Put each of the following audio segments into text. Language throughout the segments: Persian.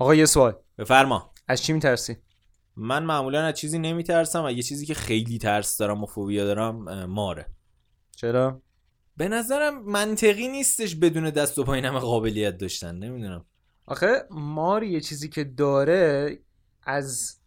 آقا یه سوال. بفرما. از چی میترسی؟ من معمولا از چیزی نمیترسم و یه چیزی که خیلی ترس دارم و فوبیا دارم ماره. چرا؟ به نظرم منطقی نیستش بدون دست و پای قابلیت داشتن. نمی‌دونم. آخه مار یه چیزی که داره از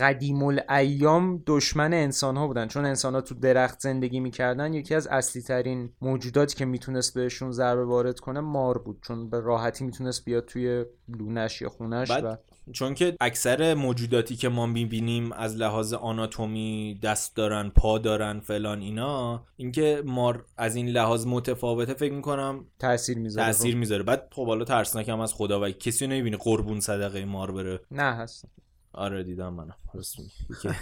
قدیم الایام دشمن انسان ها بودن. چون انسان ها تو درخت زندگی می‌کردن یکی از اصلی ترین موجوداتی که می‌تونست بهشون ضربه وارد کنه مار بود. چون به راحتی می‌تونست بیاد توی لونش یا خونش و چون که اکثر موجوداتی که ما می‌بینیم از لحاظ آناتومی دست دارن پا دارن فلان اینا اینکه مار از این لحاظ متفاوته فکر می‌کنم تاثیر می‌ذاره. تاثیر می‌ذاره. بعد خب حالا ترسناکم از خدا و کسی نمی‌بینه قربون صدقه مار بره. نه هست. آره دیدم منم. راست یه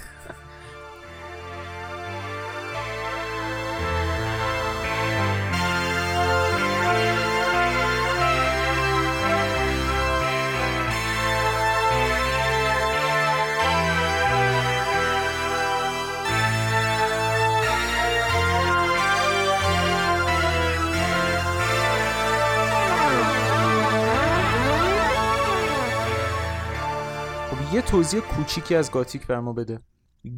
توضیح کوچیکی از گاتیک بر ما بده.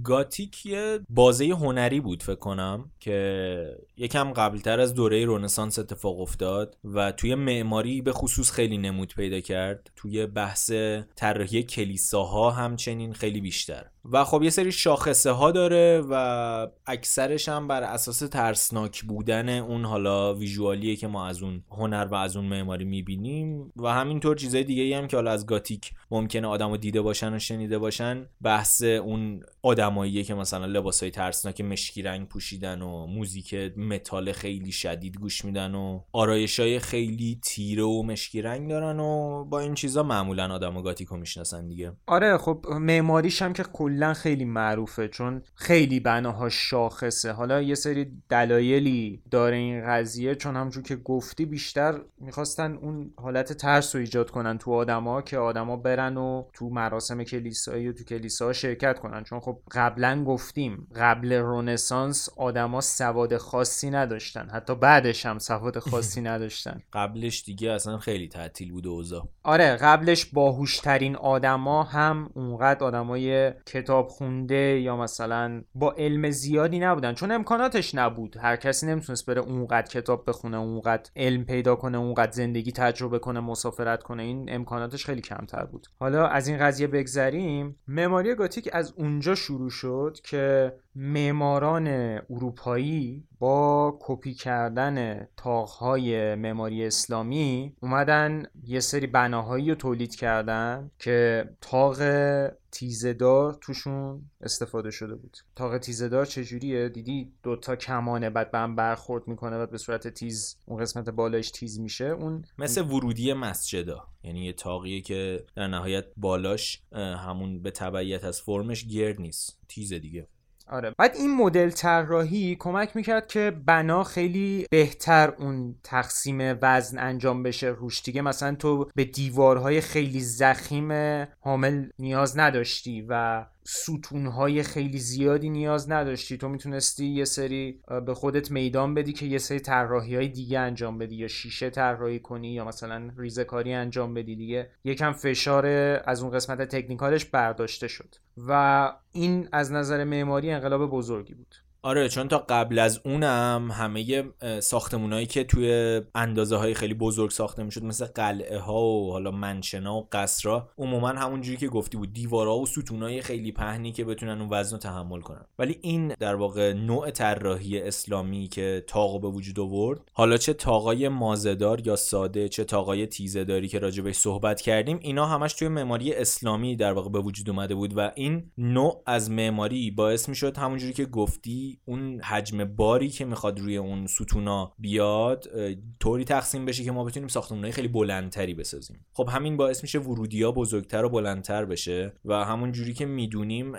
گاتیک یه بازه هنری بود فکر کنم که یکم قبلتر از دوره رونسانس اتفاق افتاد و توی معماری به خصوص خیلی نمود پیدا کرد. توی بحث طراحی کلیساها همچنین خیلی بیشتر. و خب یه سری شاخصه ها داره و اکثرش هم بر اساس ترسناک بودن اون حالا visual یه که ما از اون هنر و از اون معماری می‌بینیم. و همینطور چیزای دیگه هم که حالا از گاتیک ممکنه آدم دیده باشن و شنیده باشن بحث اون آدماییه که مثلا لباسای ترسناک مشکی رنگ پوشیدن و موزیک متال خیلی شدید گوش میدن و آرایشای خیلی تیره و مشکی رنگ دارن و با این چیزا معمولا آدم گاتیکو می‌شناسن دیگه. آره خب معماریش هم که کلا خیلی معروفه چون خیلی بناها شاخصه. حالا یه سری دلایلی داره این قضیه چون همجور که گفتی بیشتر می‌خواستن اون حالت ترس رو ایجاد کنن تو آدما که آدما برن و تو مراسم کلیسایی و تو کلیسا شرکت کنن. چون خب قبلا گفتیم قبل رونسانس آدما سواد خاصی نداشتن. حتی بعدش هم سواد خاصی نداشتن. قبلش دیگه اصلا خیلی تعطیل بود اوضاع. آره قبلش باهوشترین آدما هم اونقدر آدمای کتاب خونده یا مثلا با علم زیادی نبودن چون امکاناتش نبود. هر کسی نمی‌تونست بره اونقدر کتاب بخونه اونقدر علم پیدا کنه اونقدر زندگی تجربه کنه مسافرت کنه. این امکاناتش خیلی کمتر بود. حالا از این قضیه بگذریم. معماری گاتیک از اونجا شروع شد که معماران اروپایی با کپی کردن تاقهای معماری اسلامی اومدن یه سری بناهایی رو تولید کردن که تاق تیزدار توشون استفاده شده بود. تاق تیزدار چجوریه؟ دیدی؟ دوتا کمانه بعد به هم برخورد می‌کنه بعد به صورت تیز اون قسمت بالاش تیز میشه. اون مثل ورودی مسجدا. یعنی یه تاقیه که در نهایت بالاش همون به تبعیت از فرمش گرد نیست. تیزه دیگه. آره. بعد این مدل طراحی کمک می‌کرد که بنا خیلی بهتر اون تقسیم وزن انجام بشه روش دیگه. مثلا تو به دیوارهای خیلی زخیم حامل نیاز نداشتی و ستونهای خیلی زیادی نیاز نداشتی. تو می‌تونستی یه سری به خودت میدان بدی که یه سری طراحی های دیگه انجام بدی. یا شیشه طراحی کنی یا مثلا ریزکاری انجام بدی دیگه. یکم فشار از اون قسمت تکنیکالش برداشته شد. و این از نظر معماری انقلاب بزرگی بود. آره چون تا قبل از اونم همه ساختمونایی که توی اندازه های خیلی بزرگ ساخته می‌شد مثل قلعه ها و حالا منشنا و قصرها عموما همونجوری که گفتی بود دیوارها و ستونای خیلی پهنی که بتونن اون وزن رو تحمل کنن. ولی این در واقع نوع طراحی اسلامی که تاق به وجود آورد حالا چه تاقای مازدار یا ساده چه تاقای تیزهداری که راجبش صحبت کردیم اینا همش توی معماری اسلامی در واقع به وجود اومده بود و این نوع از معماری باعث می‌شد همونجوری که گفتی اون حجم باری که می‌خواد روی اون ستونا بیاد طوری تقسیم بشه که ما بتونیم ساختمانهای خیلی بلندتری بسازیم. خب همین باعث میشه ورودی ها بزرگتر و بلندتر بشه و همون جوری که می‌دونیم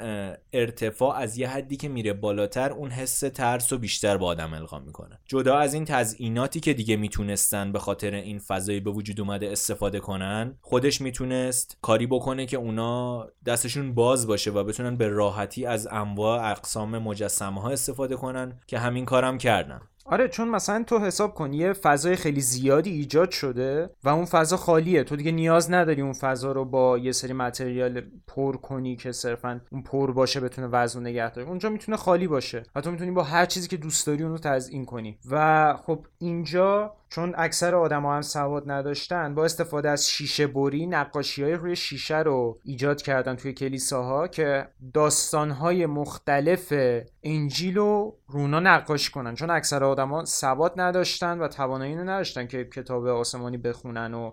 ارتفاع از یه حدی که میره بالاتر اون حس ترس و بیشتر با آدم القا می‌کنه. جدا از این تزئیناتی که دیگه می‌تونستن به خاطر این فضایی به وجود اومده استفاده کنن خودش می‌تونست کاری بکنه که اونا دستشون باز باشه و بتونن به راحتی از انواع اقسام مجسمه ها استفاده کنن که همین کارم کردن آره چون مثلا تو حساب کن یه فضای خیلی زیادی ایجاد شده و اون فضا خالیه. تو دیگه نیاز نداری اون فضا رو با یه سری متریال پر کنی که صرفا اون پر باشه بتونه وزن نگه داره. اونجا می‌تونه خالی باشه و تو می‌تونی با هر چیزی که دوست داری اون رو تزیین کنی. و خب اینجا چون اکثر آدما هم سواد نداشتن با استفاده از شیشه بری نقاشی های روی شیشه رو ایجاد کردن توی کلیساها که داستان های مختلف انجیل رو رو اونا نقاشی کنن. چون اکثر آدما سواد نداشتن و توانایی نداشتن که کتاب آسمانی بخونن و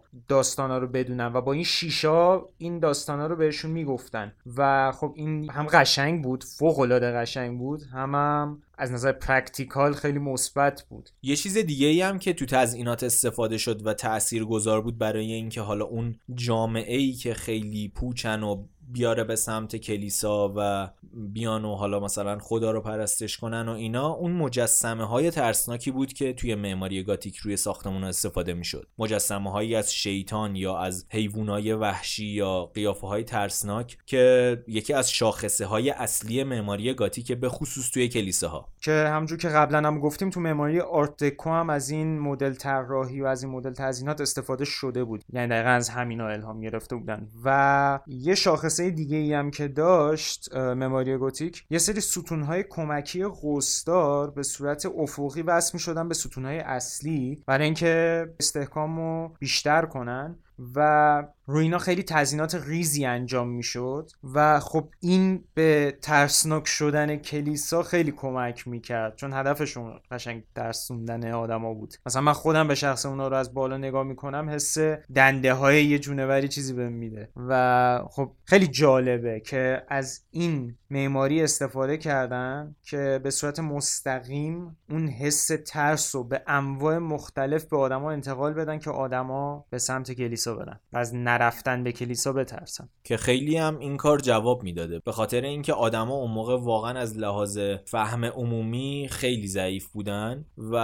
ها رو بدونن و با این شیشه این ها رو بهشون می‌گفتن. و خب این هم قشنگ بود فوق العاده قشنگ بود هم, هم از نظر practical خیلی مثبت بود. یه چیز دیگه ای هم که تو تزئینات استفاده شد و تأثیر گذار بود برای اینکه حالا اون جامعه ای که خیلی پوچن و بیاره به سمت کلیسا و بیان و حالا مثلا خدا رو پرستش کنن و اینا اون مجسمه های ترسناکی بود که توی معماری گاتیک روی ساختمون استفاده می‌شد. مجسمه هایی از شیطان یا از حیوانای وحشی یا قیافه های ترسناک که یکی از شاخصه های اصلی معماری گاتیک به خصوص توی کلیساها. که همونجور که قبلا هم گفتیم تو معماری آرت دکو هم از این مدل طراحی و از این مدل تزیینات استفاده شده بود. یعنی دقیقا از همینا الهام گرفته بودن. و یه شاخصه دیگه ای هم که داشت مموری گوتیک یه سری ستونهای کمکی قوسدار به صورت افقی وصل می شدن به ستونهای اصلی برای اینکه استحکام رو بیشتر کنن و روی اینا خیلی تزینات ریزی انجام می‌شد و خب این به ترسناک شدن کلیسا خیلی کمک می‌کرد چون هدفشون قشنگ ترسوندن آدما بود. مثلا من خودم به شخص اونا رو از بالا نگاه می‌کنم حس دنده های یه جونوری چیزی بهم میده. و خب خیلی جالبه که از این معماری استفاده کردن که به صورت مستقیم اون حس ترس رو به انواع مختلف به آدما انتقال بدن که آدما به سمت کلیسا برن. از نرفتن به کلیسا بترسن که خیلی هم این کار جواب می‌داده. به خاطر اینکه آدما اون موقع واقعا از لحاظ فهم عمومی خیلی ضعیف بودن و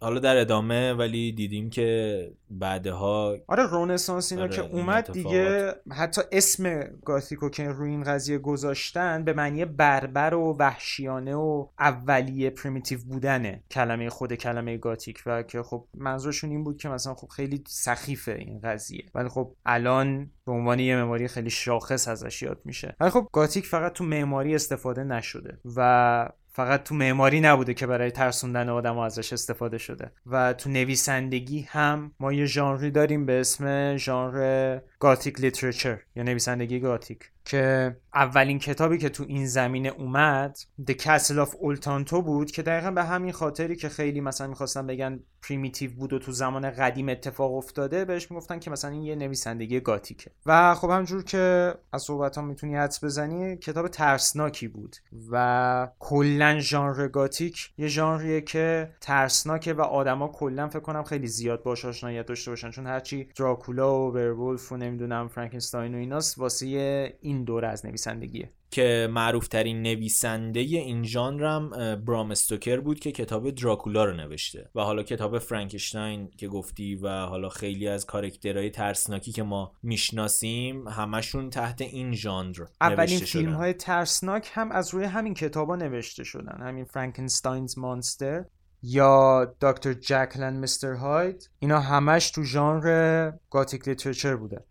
حالا در ادامه ولی دیدیم که بعدها آره رونسانس اینا آره که اومد دیگه حتی اسم گاتیکو که روی این قضیه گذاشتن به معنی بربر و وحشیانه و اولیه primitive بودنه. کلمه خود کلمه گاتیک و که خب منظورشون این بود که مثلا خب خیلی سخیفه این قضیه. ولی خب الان به عنوان یه معماری خیلی شاخص ازش یاد میشه. ولی خب گاتیک فقط تو معماری استفاده نشده و فقط تو معماری نبوده که برای ترسوندن آدم ازش استفاده شده. و تو نویسندگی هم ما یه ژانری داریم به اسم ژانر Gothic literature یا نویسندگی گاتیک. که اولین کتابی که تو این زمینه اومد The Castle of Otranto بود که دقیقا به همین خاطری که خیلی مثلا می‌خواستن بگن primitive بود و تو زمان قدیم اتفاق افتاده بهش می‌گفتن که مثلا این یه نویسندگی گاتیکه. و خب همونجور که از صحبت ها می‌تونی حدس بزنی کتاب ترسناکی بود و کلا ژانر گاتیک یه ژانریه که ترسناکه و آدما کلا فکر کنم خیلی زیاد باش آشناییت داشته باشن چون هرچی دراکولا و ورولف و نمی‌دونم فرانکنستاین و ایناست واسه این دوره از نویسندگیه. که معروف ترین نویسنده این ژانرم برام استوکر بود که کتاب دراکولا رو نوشته. و حالا کتاب فرانکشتاین که گفتی و حالا خیلی از کارکترهای ترسناکی که ما می‌شناسیم همشون تحت این ژانر اولین فیلم های ترسناک هم از روی همین کتابا نوشته شدن. همین Frankenstein's Monster یا Dr. Jekyll and Mr. Hyde اینا همش تو ژانر gothic literature بوده.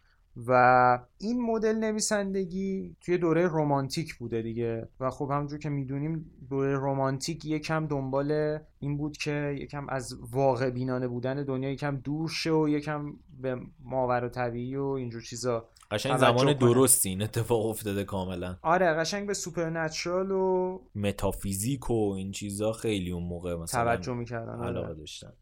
و این مدل نویسندگی توی دوره رومانتیک بوده دیگه. و خب همونجور که می‌دونیم دوره رومانتیک یکم دنبال این بود که یکم از واقع بینانه بودن دنیا یکم دور شه و یکم به ماوراء طبیعی و اینجور چیزا قشنگ زمان درستی این اتفاق افتاده کاملا. آره قشنگ به supernatural و متافیزیک و این چیزا خیلی اون موقع مثلا توجه می‌کردن آره. علاقه داشتن.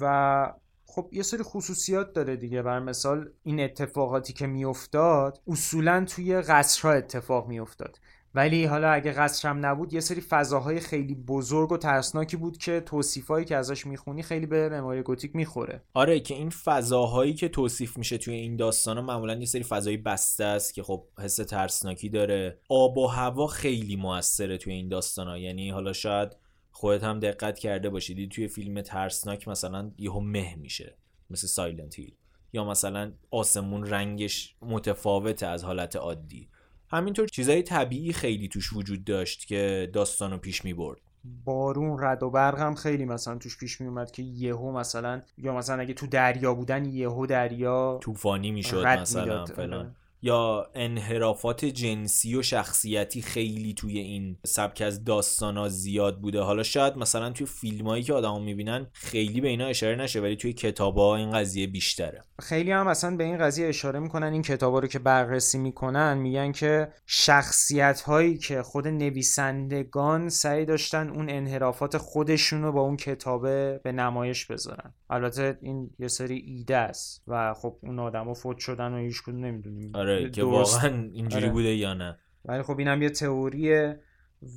و خب یه سری خصوصیات داره دیگه. برا مثال این اتفاقاتی که میافتاد اصولا توی قصرها اتفاق میافتاد. ولی حالا اگه قصرم نبود یه سری فضاهای خیلی بزرگ و ترسناکی بود که توصیفایی که ازش می‌خونی خیلی به معماری گوتیک می‌خوره. آره که این فضاهایی که توصیف میشه توی این داستانا معمولا یه سری فضایی بسته است که خب حس ترسناکی داره. آب و هوا خیلی موثره توی این داستانا یعنی حالا شاید خودت هم دقت کرده باشیدی توی فیلم ترسناک مثلا یهو مه میشه. مثل سایلنت هیل. یا مثلا آسمون رنگش متفاوته از حالت عادی. همینطور چیزای طبیعی خیلی توش وجود داشت که داستانو پیش می برد. بارون رد و برق هم خیلی مثلا توش پیش می اومد که یهو مثلا یا مثلا اگه تو دریا بودن یهو دریا طوفانی می‌شد مثلا فلان. یا انحرافات جنسی و شخصیتی خیلی توی این سبک از داستان زیاد بوده. حالا شاید مثلا توی فیلم هایی که آدم می‌بینن خیلی به اینا اشاره نشه ولی توی کتاب ها این قضیه بیشتره. خیلی هم اصلا به این قضیه اشاره می‌کنن. این کتاب رو که بررسی می‌کنن میگن که شخصیت هایی که خود نویسندگان سعی داشتن اون انحرافات خودشون رو با اون کتابه به نمایش بذارن. البته این یه سری ایده است و خب اون آدما فوت شدن و هیچ کدوم نمی‌دونیم. آره. که واقعا اینجوری آره. بوده یا نه. ولی خب اینم یه تئوریه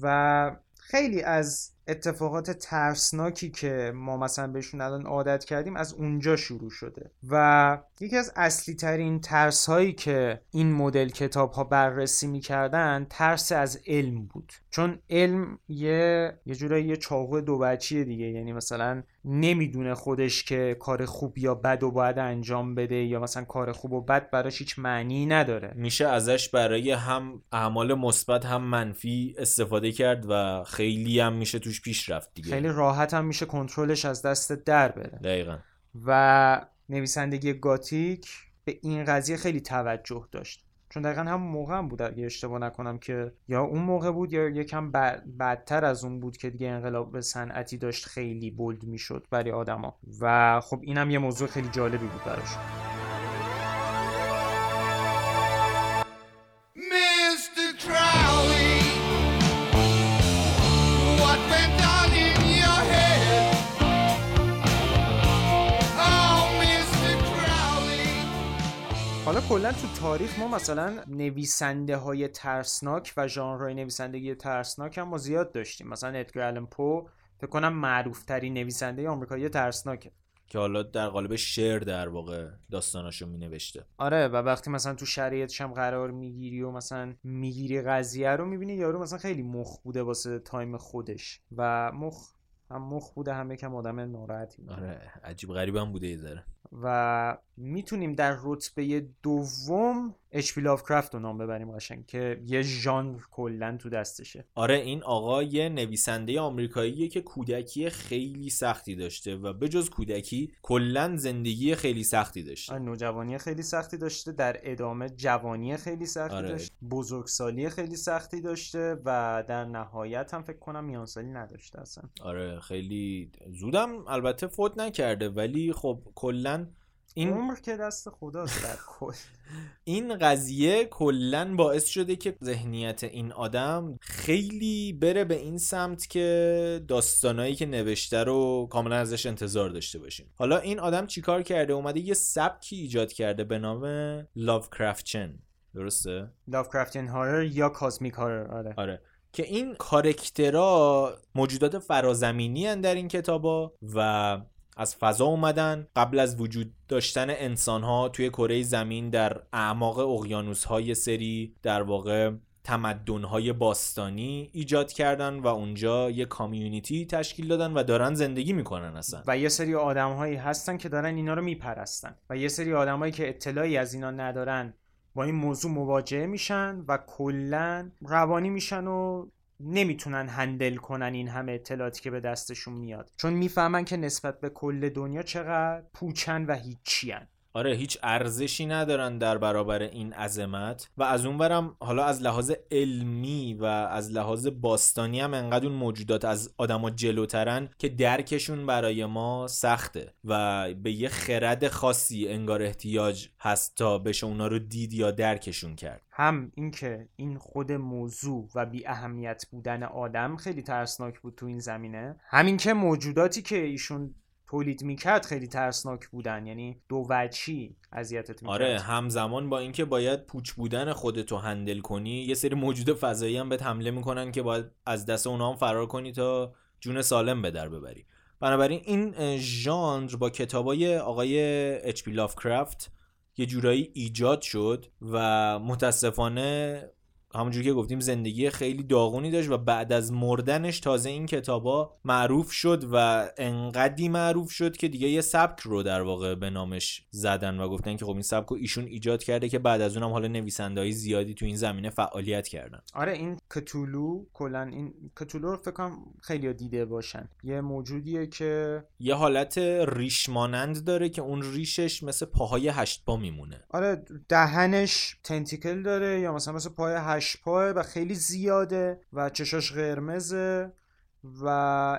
و خیلی از اتفاقات ترسناکی که ما مثلا بهشون الان عادت کردیم از اونجا شروع شده و یکی از اصلی ترین ترس هایی که این مدل کتاب ها بررسی می‌کردن ترس از علم بود. چون علم یه یه جورایی یه چاقو دو بچیه دیگه. یعنی مثلا نمی‌دونه خودش که کار خوب یا بد و باید انجام بده یا مثلا کار خوب و بد براش هیچ معنی نداره. میشه ازش برای هم اعمال مثبت هم منفی استفاده کرد و خیلی هم میشه توش پیش رفت دیگه. خیلی راحت هم میشه کنترلش از دست در بره. دقیقا. و نویسندگی گاتیک به این قضیه خیلی توجه داشت. چون دقیقا هم موقع هم بود اگه اشتباه نکنم که یا اون موقع بود یا یکم بدتر از اون بود که دیگه انقلاب صنعتی داشت خیلی بولد می‌شد برای آدما. و خب اینم یه موضوع خیلی جالبی بود براش. کلا تو تاریخ ما مثلا نویسنده های ترسناک و ژانرهای نویسندگی ترسناک هم ما زیاد داشتیم. مثلا ادگر آلن پو فکر کنم معروف ترین نویسنده آمریکایی ترسناکه. که حالا در قالب شعر در واقع داستاناشو می نوشته آره و وقتی مثلا تو شرایطش هم قرار می‌گیری و مثلا می‌گیری قضیه رو می‌بینی یارو مثلا خیلی مخ بوده واسه تایم خودش و مخ هم مخ بوده هم یکم آدم ناراحتی. آره عجیب غریب هم بوده یه و می‌تونیم در رتبه دوم اچ پی لافکرافت رو نام ببریم قشنگ که یه ژانر کلا تو دستشه. آره این آقا یه نویسنده آمریکاییه که کودکی خیلی سختی داشته و به جز کودکی کلا زندگی خیلی سختی داشته. آره نوجوانی خیلی سختی داشته در ادامه جوانی خیلی سختی آره. داشته بزرگسالی خیلی سختی داشته و در نهایت هم فکر کنم میانسالی نداشته اصلا. آره خیلی زودم البته فوت نکرده ولی خب کلا این عمر که دست خداست در کل. این قضیه کلا باعث شده که ذهنیت این آدم خیلی بره به این سمت که داستانایی که نوشته رو کاملا ازش انتظار داشته باشیم. حالا این آدم چیکار کرده؟ اومده یه سبکی ایجاد کرده به نام لاف کرافتچن درسته؟ لاف کرافتچن هارر یا کاسمیک هارر آره. آره. که این کارکترا موجودات فرازمینی در این کتابا و از فضا اومدن. قبل از وجود داشتن انسان ها توی کره زمین در اعماق اقیانوس های سری در واقع تمدن های باستانی ایجاد کردن و اونجا یه کامیونیتی تشکیل دادن و دارن زندگی می‌کنن اصلا. و یه سری آدم هایی هستن که دارن اینا رو میپرستن و یه سری آدم هایی که اطلاعی از اینا ندارن با این موضوع مواجه میشن و کلا روانی میشن و نمی‌تونن هندل کنن این همه اطلاعاتی که به دستشون میاد. چون می‌فهمن که نسبت به کل دنیا چقدر پوچن و هیچیان آره هیچ ارزشی ندارن در برابر این عظمت و از اونورم حالا از لحاظ علمی و از لحاظ باستانی هم انقدر اون موجودات از آدما جلوترن که درکشون برای ما سخته و به یه خرد خاصی انگار احتیاج هست تا بشه اونا رو دید یا درکشون کرد. هم اینکه این خود موضوع و بی اهمیت بودن آدم خیلی ترسناک بود تو این زمینه همین که موجوداتی که ایشون تولید می‌کرد خیلی ترسناک بودن. یعنی دو وچی اذیتت می‌کرد. آره همزمان با اینکه باید پوچ بودن خودتو هندل کنی یه سری موجود فضایی هم به حمله می‌کنن که باید از دست اونا هم فرار کنی تا جون سالم به در ببری. بنابراین این ژانر با کتابای آقای اچ پی کرافت یه جورایی ایجاد شد و متاسفانه همونجوری که گفتیم زندگی خیلی داغونی داشت و بعد از مردنش تازه این کتابا معروف شد و انقدی معروف شد که دیگه یه سبک رو در واقع به نامش زدن و گفتن که خب این سبک رو ایشون ایجاد کرده که بعد از اونم حالا نویسندهای زیادی تو این زمینه فعالیت کردن. آره این کتولو کلا این کتولو رو فکر کنم خیلی دیده باشن. یه موجودیه که یه حالت ریش مانند داره که اون ریشش مثل پاهای هشت پا میمونه. آره دهنش تنتیکل داره یا مثلا مثل پای هشت پاه و خیلی زیاده و چشاش قرمزه و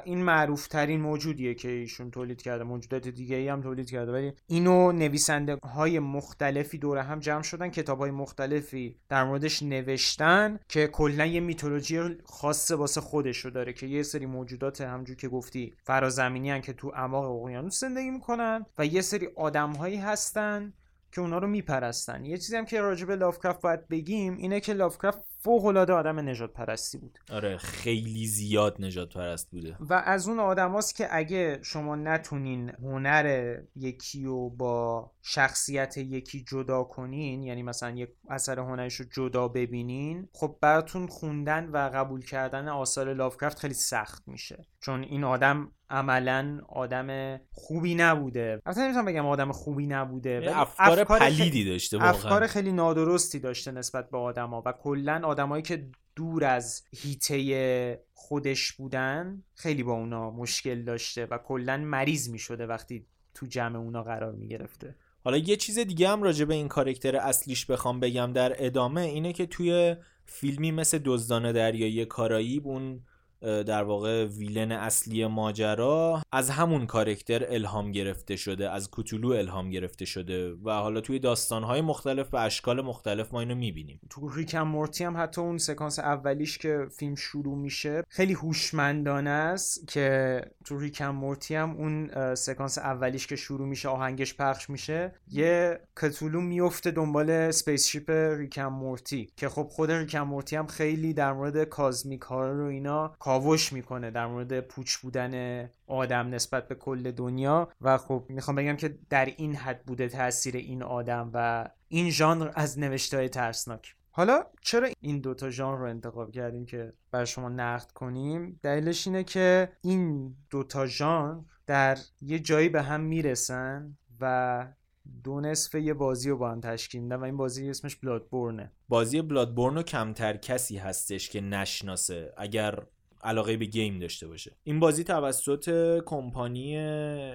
این معروف ترین موجودیه که ایشون تولید کرده. موجودات دیگه ای هم تولید کرده. ولی اینو نویسنده های مختلفی دوره هم جمع شدن کتاب های مختلفی در موردش نوشتن که کلا یه میتولوژی خاص واسه خودش رو داره که یه سری موجودات همجور که گفتی فرازمینی هن که تو اعماق اقیانوس زندگی می‌کنن و یه سری آدم هایی هستن که اونا رو میپرستن. یه چیزی هم که راجع به لافکرافت باید بگیم اینه که لافکرافت فوق العاده آدم نجات پرستی بود. آره خیلی زیاد نجات پرست بوده. و از اون آدم که اگه شما نتونین هنر یکی رو با شخصیت یکی جدا کنین یعنی مثلا یک اثر هنرش رو جدا ببینین خب براتون خوندن و قبول کردن آثار لافکرافت خیلی سخت میشه. چون این آدم عملا آدم خوبی نبوده. البته نمی‌تونم بگم آدم خوبی نبوده افکار, افکار پلیدی داشته. افکار خیلی نادرستی داشته نسبت به آدما و کلا آدمایی که دور از هیته خودش بودن خیلی با اونا مشکل داشته و کلا مریض می‌شده وقتی تو جمع اونا قرار می‌گرفته. حالا یه چیز دیگه هم راجع به این کارکتر اصلیش بخوام بگم در ادامه اینه که توی فیلمی مثل دزدان دریایی کارائیب اون در واقع ویلن اصلی ماجرا از همون کارکتر الهام گرفته شده از کوتولو الهام گرفته شده و حالا توی داستانهای مختلف به اشکال مختلف ما اینو می‌بینیم. تو Rick and Morty هم حتی اون سکانس اولیش که فیلم شروع میشه خیلی هوشمندانه است که تو Rick and Morty هم اون سکانس اولیش که شروع میشه آهنگش پخش میشه یه Cthulhu میفته دنبال spaceship Rick and Morty که خب خود Rick and Morty هم خیلی در مورد cosmic horror اینا کاوش می‌کنه در مورد پوچ بودن آدم نسبت به کل دنیا و خب می‌خوام بگم که در این حد بوده تاثیر این آدم و این ژانر از نوشته ترسناک. حالا چرا این دوتا ژانر رو انتخاب کردیم که برا شما نقد کنیم؟ دلیلش اینه که این دوتا ژانر در یه جایی به هم می‌رسن و دو نصف یه بازی رو با هم تشکیل میدن و این بازی اسمش Bloodborne ه بازی Bloodborne رو کمتر کسی هستش که نشناسه. اگر علاقه به game داشته باشه. این بازی توسط کمپانی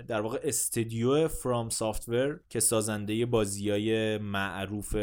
در واقع استدیو FromSoftware که سازنده بازی های معروف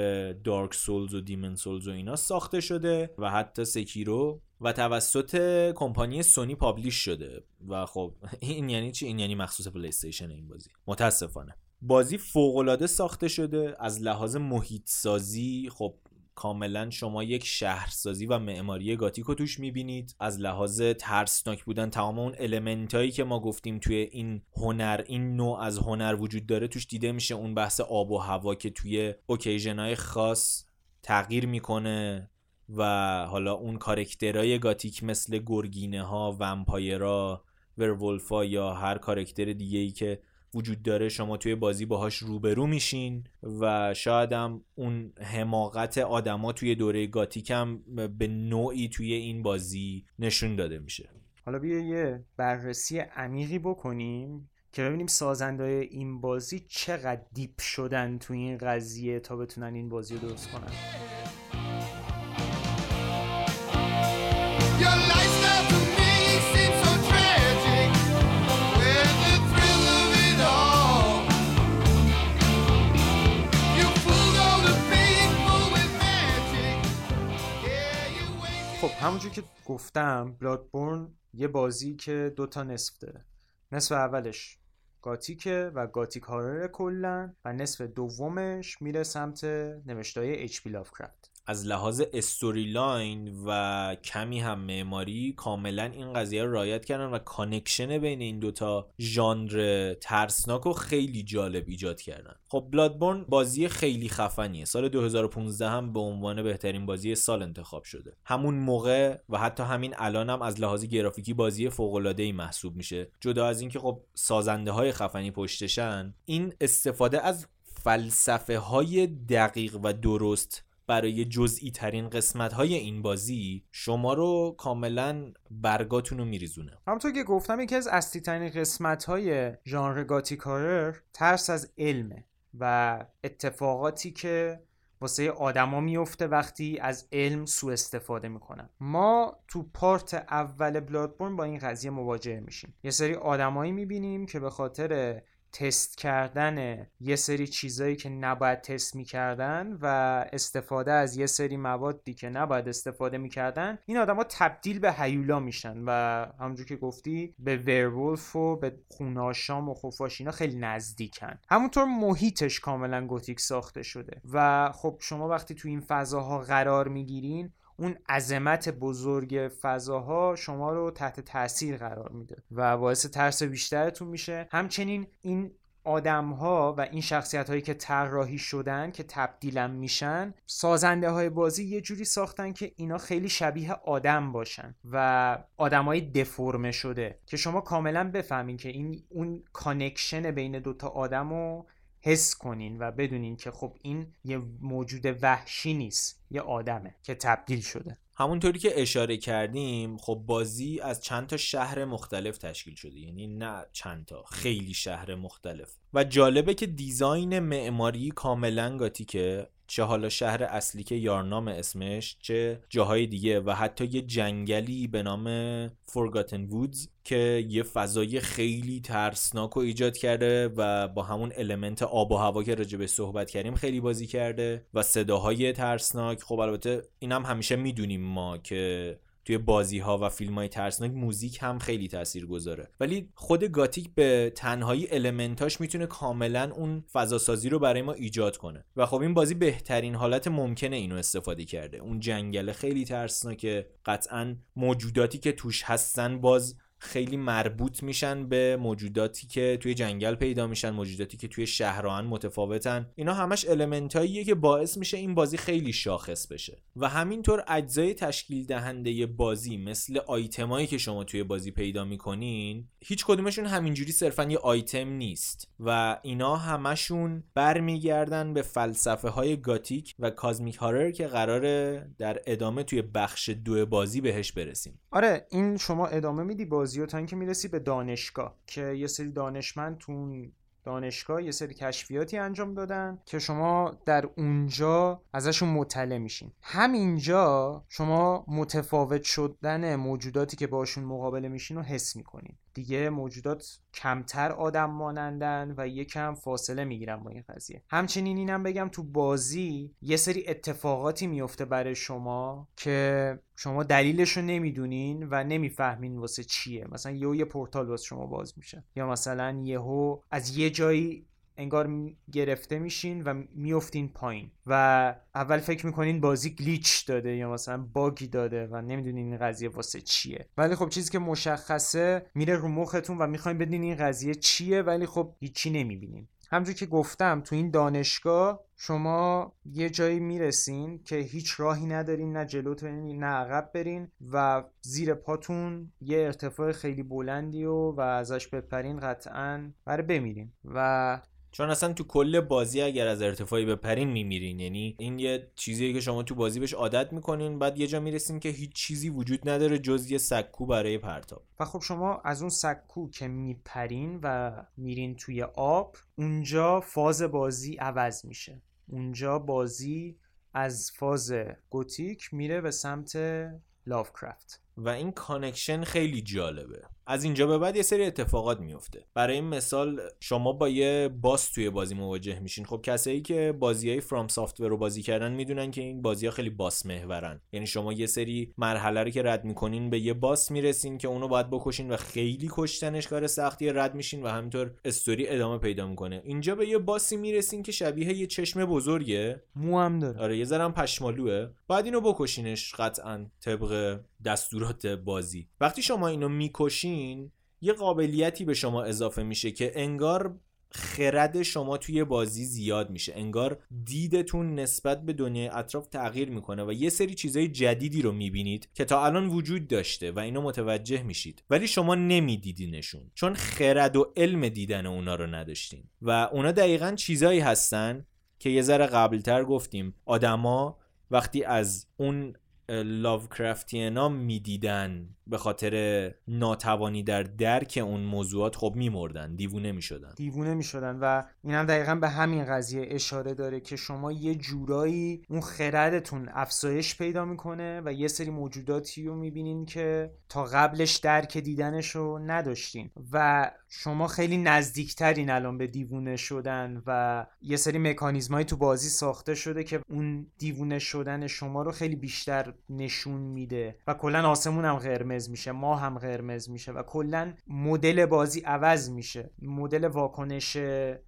Dark Souls و Demon's Souls و اینا ساخته شده و حتی Sekiro و توسط کمپانی سونی publish شده. و خب این یعنی چی؟ این یعنی مخصوص play این بازی. متاسفانه. بازی فوق ساخته شده. از لحاظ محیط سازی خب کاملا شما یک شهرسازی و معماری گاتیک رو توش می‌بینید. از لحاظ ترسناک بودن تمام اون element هایی که ما گفتیم توی این هنر این نوع از هنر وجود داره توش دیده میشه اون بحث آب و هوا که توی occasion های خاص تغییر می‌کنه و حالا اون character های gothic مثل گرگینه ها vampire ا werewolf ا یا هر character دیگه ای که وجود داره شما توی بازی باهاش روبرو میشین و شاید هم اون حماقت آدما توی دوره گاتیک هم به نوعی توی این بازی نشون داده میشه. حالا بیا یه بررسی عمیقی بکنیم که ببینیم سازنده این بازی چقدر deep شدن توی این قضیه تا بتونن این بازی رو درست کنن. خب همونجور که گفتم Bloodborne یه بازی که دوتا نصف داره. نصف اولش گاتیکه و gothic horror کلا و نصف دومش میره سمت نوشته های H.P. Lovecraft از لحاظ storyline و کمی هم معماری کاملا این قضیه رو right کردن و connection بین این دوتا ژانر ترسناک رو خیلی جالب ایجاد کردن. خب Bloodborne بازی خیلی خفنیه. سال 2015 هم به عنوان بهترین بازی سال انتخاب شده. همون موقع و حتی همین الان هم از لحاظ گرافیکی بازی فوق العاده ای محسوب میشه. جدا از اینکه خب سازنده های خفنی پشتشن این استفاده از فلسفه های دقیق و درست برای جزئی ترین قسمت های این بازی شما رو کاملا برگاتون رو میریزونه. همونطور که گفتم یکی از اصلی ترین قسمت های ژانر گاتیک ترس از علمه و اتفاقاتی که واسه آدما میفته وقتی از علم سوء استفاده می‌کنن. ما تو پارت اول بلادبورن با این قضیه مواجه میشیم. یه سری آدمایی می‌بینیم که به خاطر تست کردن یه سری چیزایی که نباید تست می‌کردن و استفاده از یه سری موادی که نباید استفاده می‌کردن این آدما تبدیل به هیولا میشن و همونجور که گفتی به ورولف و به خوناشام و خفاش اینا خیلی نزدیکن. همونطور محیطش کاملا گوتیک ساخته شده. و خب شما وقتی تو این فضاها قرار می‌گیرین اون عظمت بزرگ فضاها شما رو تحت تاثیر قرار میده و باعث ترس بیشترتون میشه. همچنین این آدم ها و این شخصیت هایی که طراحی شدن که تبدیلم میشن سازنده های بازی یه جوری ساختن که اینا خیلی شبیه آدم باشن و آدم های دفرمه شده که شما کاملا بفهمین که این اون connection بین دوتا آدم رو حس کنین و بدونین که خب این یه موجود وحشی نیست. یه آدمه که تبدیل شده. همونطوری که اشاره کردیم خب بازی از چند تا شهر مختلف تشکیل شده. یعنی نه چند تا خیلی شهر مختلف. و جالبه که design معماری کاملا گاتیکه چه حالا شهر اصلی که Yharnam اسمش چه جاهای دیگه. و حتی یه جنگلی به نام Forgotten Woods که یه فضای خیلی ترسناک رو ایجاد کرده و با همون element آب و هوا که راجع صحبت کردیم خیلی بازی کرده و صداهای ترسناک خب البته اینم هم همیشه می‌دونیم ما که توی بازی ها و فیلم های ترسناک موزیک هم خیلی تاثیر گذاره. ولی خود گاتیک به تنهایی element اش می‌تونه کاملا اون فضاسازی رو برای ما ایجاد کنه. و خب این بازی بهترین حالت ممکنه اینو استفاده کرده. اون جنگل خیلی ترسناکه. قطعا موجوداتی که توش هستن باز خیلی مربوط میشن به موجوداتی که توی جنگل پیدا میشن موجوداتی که توی شهران متفاوتن. اینا همش element اییه که باعث میشه این بازی خیلی شاخص بشه. و همینطور اجزای تشکیل دهنده بازی مثل آیتمایی که شما توی بازی پیدا می‌کنین هیچ کدومشون همینجوری صرفا یه آیتم نیست. و اینا همشون برمیگردن به فلسفه های گاتیک و کازمیک هارر که قراره در ادامه توی بخش دو بازی بهش برسیم. آره این شما ادامه میدی بازی و تا اینکه می‌رسی به دانشگاه که یه سری دانشمند تو دانشگاه یه سری کشفیاتی انجام دادن که شما در اونجا ازشون مطلع میشین. همینجا شما متفاوت شدن موجوداتی که باشون مقابله میشین رو حس می‌کنین. دیگه موجودات کمتر آدم مانندن و یکم فاصله می‌گیرن با این قضیه. همچنین اینم بگم تو بازی یه سری اتفاقاتی میفته برای شما که شما دلیلش رو نمی‌دونین و نمی‌فهمین واسه چیه. مثلا یهو یه پورتال واسه شما باز میشه. یا مثلا یهو از یه جایی انگار گرفته میشین و میفتین پایین و اول فکر می‌کنین بازی گلیچ داده یا مثلا باگی داده و نمی‌دونین این قضیه واسه چیه. ولی خب چیزی که مشخصه میره رو مختون و می‌خواین بدین این قضیه چیه ولی خب هیچی نمی‌بینین. همجور که گفتم تو این دانشگاه شما یه جایی می‌رسین که هیچ راهی ندارین نه جلو برین نه عقب برین و زیر پاتون یه ارتفاع خیلی بلندی و و ازش بپرین قطعا برای بمیرین. و چون اصلا تو کل بازی اگر از ارتفاعی بپرین میمیرین. یعنی این یه چیزیه که شما تو بازی بهش عادت می‌کنین بعد یه جا می‌رسین که هیچ چیزی وجود نداره جز یه سکو برای پرتاب. و خب شما از اون سکو که میپرین و میرین توی آب اونجا فاز بازی عوض میشه. اونجا بازی از فاز گوتیک میره به سمت Lovecraft. و این connection خیلی جالبه. از اینجا به بعد یه سری اتفاقات میفته. برای این مثال شما با یه boss توی بازی مواجه میشین. خب کسایی که بازی های FromSoftware رو بازی کردن می‌دونن که این بازی ها خیلی boss محورن. یعنی شما یه سری مرحله رو که رد می‌کنین به یه boss می‌رسین که اونو باید بکشین و خیلی کشتنش کار سختی رد میشین و همینطور استوری ادامه پیدا می‌کنه. اینجا به یه boss ی می‌رسین که شبیه یه چشم بزرگه. مو هم داره. آره یه ذره پشمالوه. بعد اینو بکشینش قطعا طبق دستورات بازی. وقتی شما اینو می‌کشین یه قابلیتی به شما اضافه میشه که انگار خرد شما توی بازی زیاد میشه. انگار دیدتون نسبت به دنیای اطراف تغییر می‌کنه و یه سری چیزای جدیدی رو می‌بینید که تا الان وجود داشته و اینو متوجه میشید. ولی شما نمیدیدینشون چون خرد و علم دیدن اونا رو نداشتین. و اونا دقیقا چیزایی هستن که یه ذره قبلتر گفتیم. آدما وقتی از اون لاوکرافتینا می‌دیدن. به خاطر ناتوانی در درک اون موضوعات خب میمردن دیوونه می‌شدن. دیوونه می‌شدن و این هم دقیقا به همین قضیه اشاره داره که شما یه جورایی اون خردتون افزایش پیدا می‌کنه و یه سری موجوداتی رو می‌بینین که تا قبلش درک دیدنش رو نداشتین. و شما خیلی نزدیکترین الان به دیوونه شدن و یه سری مکانیزمایی تو بازی ساخته شده که اون دیوونه شدن شما رو خیلی بیشتر نشون میده. و کلا آسمون هم قرمز. میشه ما هم قرمز میشه و کلا مدل بازی عوض میشه. مدل واکنش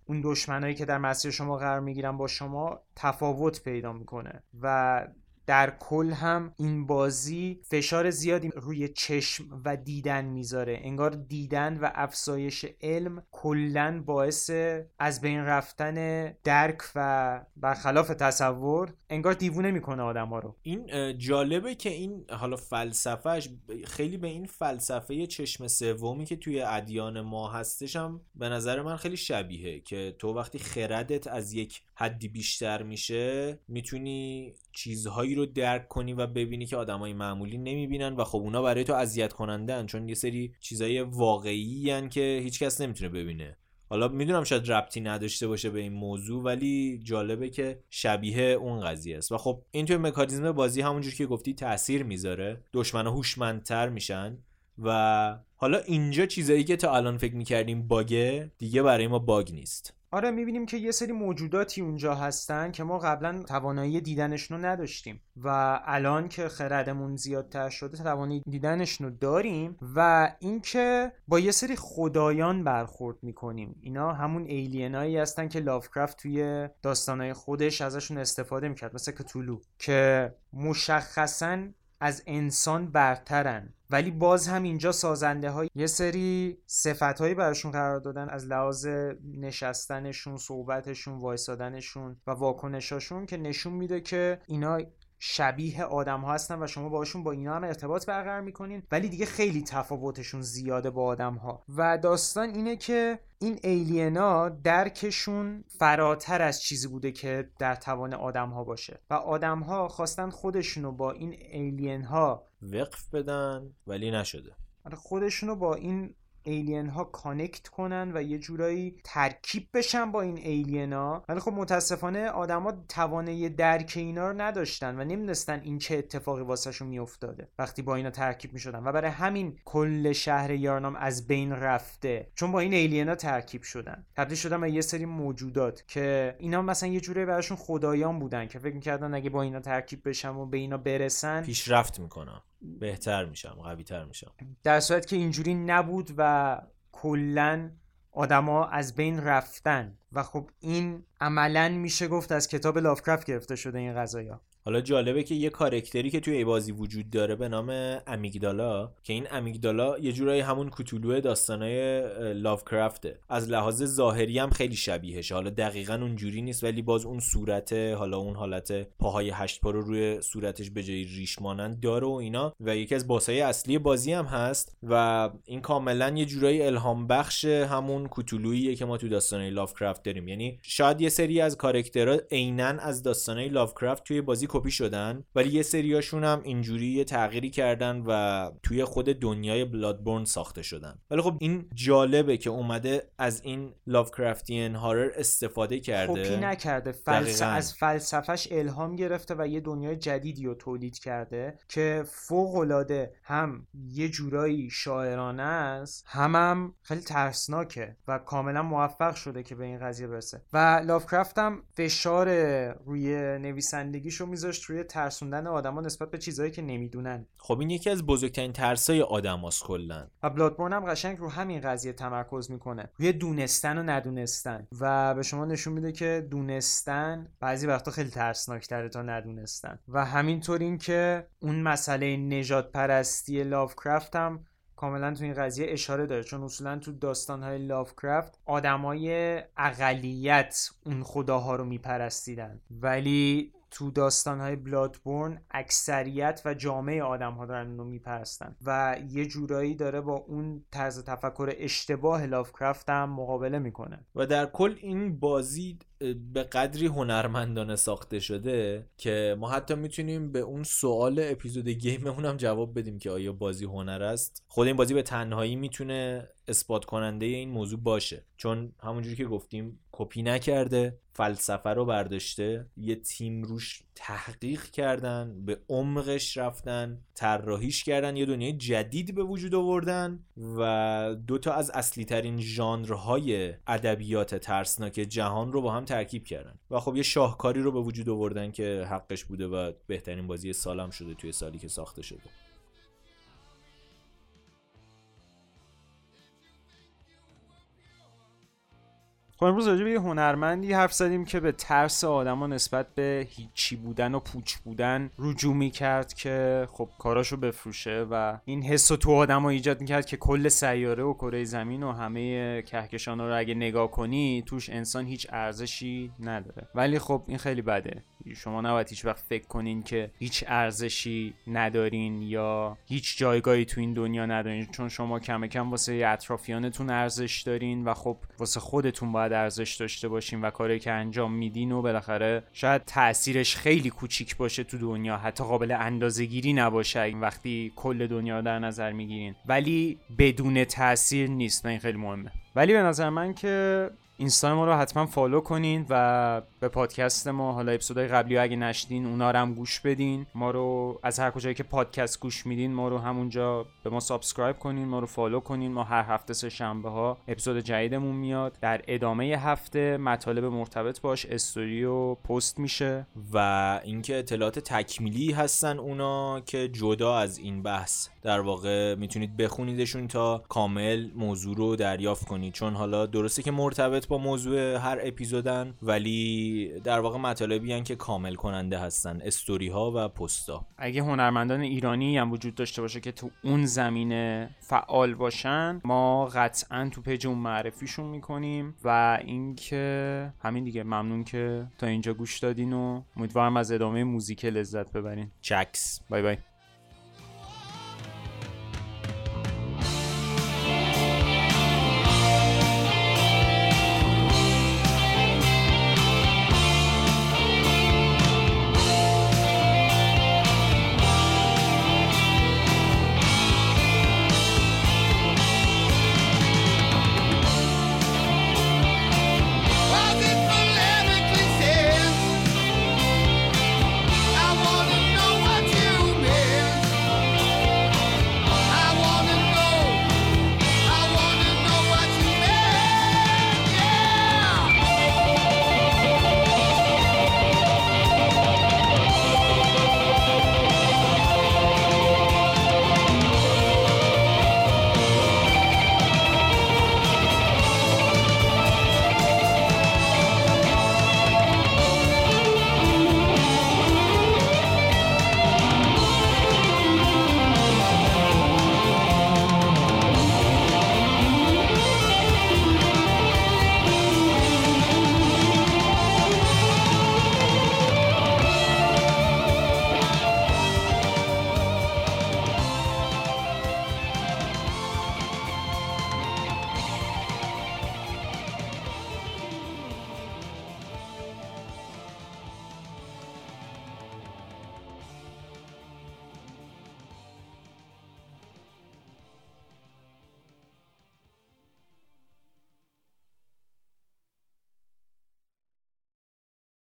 اون دشمنایی که در مسیر شما قرار می‌گیرن با شما تفاوت پیدا می‌کنه و در کل هم این بازی فشار زیادی روی چشم و دیدن می‌ذاره. انگار دیدن و افزایش علم کلا باعث از بین رفتن درک و برخلاف تصور انگار دیوونه می‌کنه آدم ها رو. این جالبه که این حالا فلسفهش خیلی به این فلسفه چشم سومی که توی ادیان ما هستش هم به نظر من خیلی شبیه که تو وقتی خردت از یک حدی بیشتر میشه می‌تونی چیزهایی رو درک کنی و ببینی که آدمای معمولی نمی‌بینن و خب اونا برای تو اذیت کننده چون یه سری چیزای واقعی هن که هیچکس نمی‌تونه ببینه. حالا می‌دونم شاید ربطی نداشته باشه به این موضوع ولی جالبه که شبیه اون قضیه است. و خب این توی مکانیزم بازی همونجور که گفتی تاثیر می‌ذاره. دشمنا هوشمندتر میشن. و حالا اینجا چیزایی که تا الان فکر می‌کردیم باگه دیگه برای ما باگ نیست. آره می‌بینیم که یه سری موجوداتی اونجا هستن که ما قبلا توانایی دیدنشون رو نداشتیم و الان که خردمون زیادتر شده توانایی دیدنشون رو داریم و اینکه با یه سری خدایان برخورد می‌کنیم. اینا همون ایلینایی هستن که لافکرافت توی داستانهای خودش ازشون استفاده می‌کرد مثل کتولو که مشخصا از انسان برترن. ولی باز هم اینجا سازنده های یه سری صفت هایی براشون قرار دادن از لحاظ نشستنشون صحبتشون وایسادنشون و واکنشاشون که نشون میده که اینا شبیه آدم ها هستن و شما باشون با اینا هم ارتباط برقرار می‌کنین ولی دیگه خیلی تفاوتشون زیاده با آدم ها و داستان اینه که این ایلینا درکشون فراتر از چیزی بوده که در توان آدم ها باشه. و آدم ها خواستن خودشونو با این ایلین ها وقف بدن ولی نشده. آره، خودشونو با این alien ها connect کنن و یه جورایی ترکیب بشن با این alien ها ولی خب متاسفانه آدما توان درک اینا رو نداشتن و نمی‌دونستن این چه اتفاقی واسهشون میافتاده وقتی با اینا ترکیب می‌شدن. و برای همین کل شهر یارنام از بین رفته چون با این alien ها ترکیب شدن. تبدیل شدن به یه سری موجودات که اینا مثلا یه جورایی براشون خدایان بودن که فکر می‌کردن اگه با اینا ترکیب بشن و به اینا برسن پیشرفت می‌کنن بهتر میشم قوی تر میشم. در صورت که اینجوری نبود و کلا آدما از بین رفتن. و خب این عملا میشه گفت از کتاب لافکرافت گرفته شده این قضايا حالا جالبه که یه کارکتری که توی ای بازی وجود داره به نام امیگدالا که این امیگدالا یه جورایی همون کوتولو داستانای لافکرافته. از لحاظ ظاهری هم خیلی شبیهشه. حالا دقیقا اونجوری نیست ولی باز اون صورت حالا اون حالت پاهای هشت پا رو روی صورتش به جای ریش مانند داره و اینا. و یکی از باسای اصلی بازی هم هست. و این کاملا یه جورایی الهام بخش همون کوتولوییه که ما تو داستانای لافکرافت داریم. یعنی شاید یه سری از کاراکترها عینا از داستانای لافکرافت توی بازی کپی شدن ولی یه سریاشون هم اینجوری یه تغییری کردن و توی خود دنیای بلادبورن ساخته شدن. ولی خب این جالبه که اومده از این لافکرافتین هارر استفاده کرده. کپی نکرده فلس... از فلسفش الهام گرفته و یه دنیای جدیدی رو تولید کرده که فوق العاده هم یه جورایی شاعرانه است هم هم خیلی ترسناکه و کاملا موفق شده که به این قضیه برسه. و لافکرافت هم فشار روی نویسندگیشو میذاشت روی ترسوندن آدما نسبت به چیزهایی که نمی‌دونن. خب این یکی از بزرگترین ترسای آدماست کلا. و بلادبورن هم قشنگ رو همین قضیه تمرکز می‌کنه. روی دونستن و ندونستن. و به شما نشون میده که دونستن بعضی وقتا خیلی ترسناکتره تا ندونستن. و همینطور اینکه اون مسئله نجات پرستی لافکرافت هم کاملا تو این قضیه اشاره داره. چون اصولا تو داستانهای لافکرافت آدمای اقلیت اون خداها رو میپرستیدن. ولی تو داستانهای بلادبورن اکثریت و جامعه آدم ها دارن اونو میپرستن و یه جورایی داره با اون طرز تفکر اشتباه لافکرافت هم مقابله می‌کنه. و در کل این بازی به قدری هنرمندانه ساخته شده که ما حتی می‌تونیم به اون سوال اپیزود گیممون هم جواب بدیم که آیا بازی هنر است. خود این بازی به تنهایی می‌تونه اثبات کننده این موضوع باشه. چون همونجوری که گفتیم کپی نکرده فلسفه رو برداشته یه تیم روش تحقیق کردن به عمقش رفتن طراحیش کردن یه دنیای جدید به وجود آوردن و دو تا از اصلی ترین ژانرهای ادبیات ترسناک جهان رو با هم ترکیب کردن. و خب یه شاهکاری رو به وجود آوردن که حقش بوده و بهترین بازی سالم شده توی سالی که ساخته شده. خب امروز راجع به یه هنرمندی حرف زدیم که به ترس آدما نسبت به هیچی بودن و پوچ بودن رجوع می‌کرد که خب کاراشو بفروشه و این حس تو آدما ایجاد می‌کرد که کل سیاره و کره زمین و همه کهکشان رو اگه نگاه کنی توش انسان هیچ ارزشی نداره. ولی خب این خیلی بده. شما نباید هیچ وقت فکر کنین که هیچ ارزشی ندارین یا هیچ جایگاهی تو این دنیا ندارین. چون شما کم کم واسه اطرافیانتون ارزش دارین و خب واسه خودتون باید ارزش داشته باشین و کاری که انجام میدین و بالاخره شاید تاثیرش خیلی کوچیک باشه تو دنیا. حتی قابل اندازه گیری نباشه این وقتی کل دنیا در نظر می‌گیرین. ولی بدون تاثیر نیست این خیلی مهمه. ولی به نظر من که اینستا ما رو حتما follow کنین و به پادکست ما. حالا اپیزودهای قبلی اگه نشنیدین اونا رو هم گوش بدین. ما رو از هر کجایی که پادکست گوش میدین ما رو همونجا به ما subscribe کنین ما رو follow کنین. ما هر هفته سه شنبه ها اپیزود جدیدمون میاد. در ادامه هفته مطالب مرتبط باش استوری و پست میشه. و اینکه اطلاعات تکمیلی هستن اونا که جدا از این بحث در واقع می‌تونید بخونیدشون تا کامل موضوع رو دریافت کنید. چون حالا درسته که مرتبط با موضوع هر اپیزودن ولی در واقع مطالبی هن که کامل کننده هستن استوری ها و پستا اگه هنرمندان ایرانی هم وجود داشته باشه که تو اون زمینه فعال باشن ما قطعا تو page اون معرفیشون می‌کنیم و اینکه همین دیگه ممنون که تا اینجا گوش دادین و امیدوارم از ادامه موزیک لذت ببرین. چاکس bye bye.